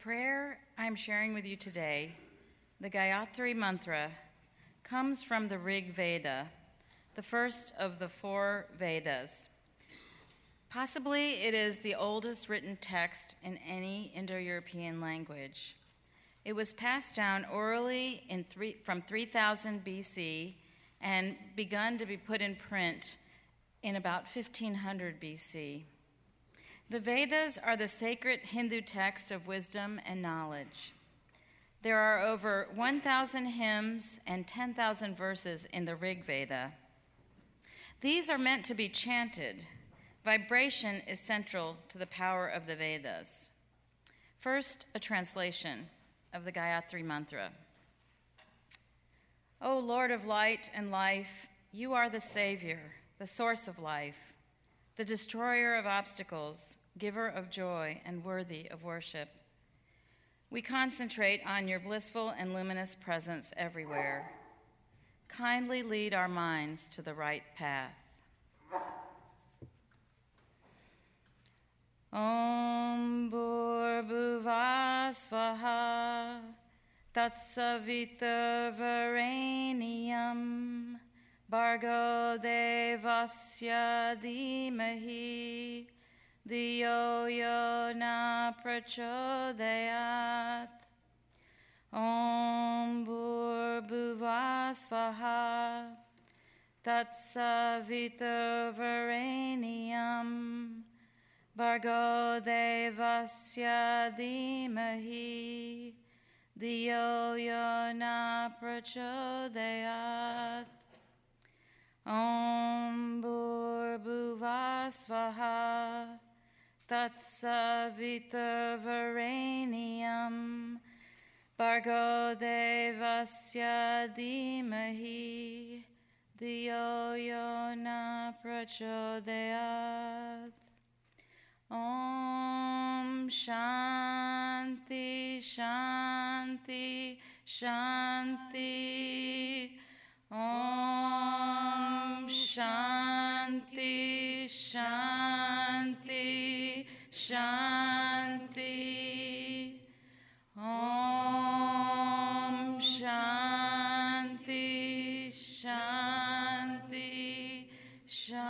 prayer I'm sharing with you today, the Gayatri Mantra, comes from the Rig Veda, the first of the four Vedas. Possibly it is the oldest written text in any Indo European language. It was passed down orally three, from 3000 BC and begun to be put in print in about 1500 BC. The Vedas are the sacred Hindu text of wisdom and knowledge. There are over 1,000 hymns and 10,000 verses in the Rig Veda. These are meant to be chanted. Vibration is central to the power of the Vedas. First, a translation of the Gayatri Mantra. O Lord of light and life, you are the Savior, the source of life, the destroyer of obstacles, giver of joy, and worthy of worship. We concentrate on your blissful and luminous presence everywhere. Kindly lead our minds to the right path. Om Bhuvasvaha Tatsavitarvarenyam Bargo Devasya Dhimahi Diyo yo na prachodayat. Om Bhuvasvaha Tatsavitarvarenyam Bargo Devasya Dhimahi Diyo yo na prachodayat. Om Bhuvasvaha Tatsavitarvarenyam Bargo Devasya Dhimahi Diyo yo na prachodayat. Om Shanti, Shanti, Shanti. Om Shanti, Shanti, Shanti.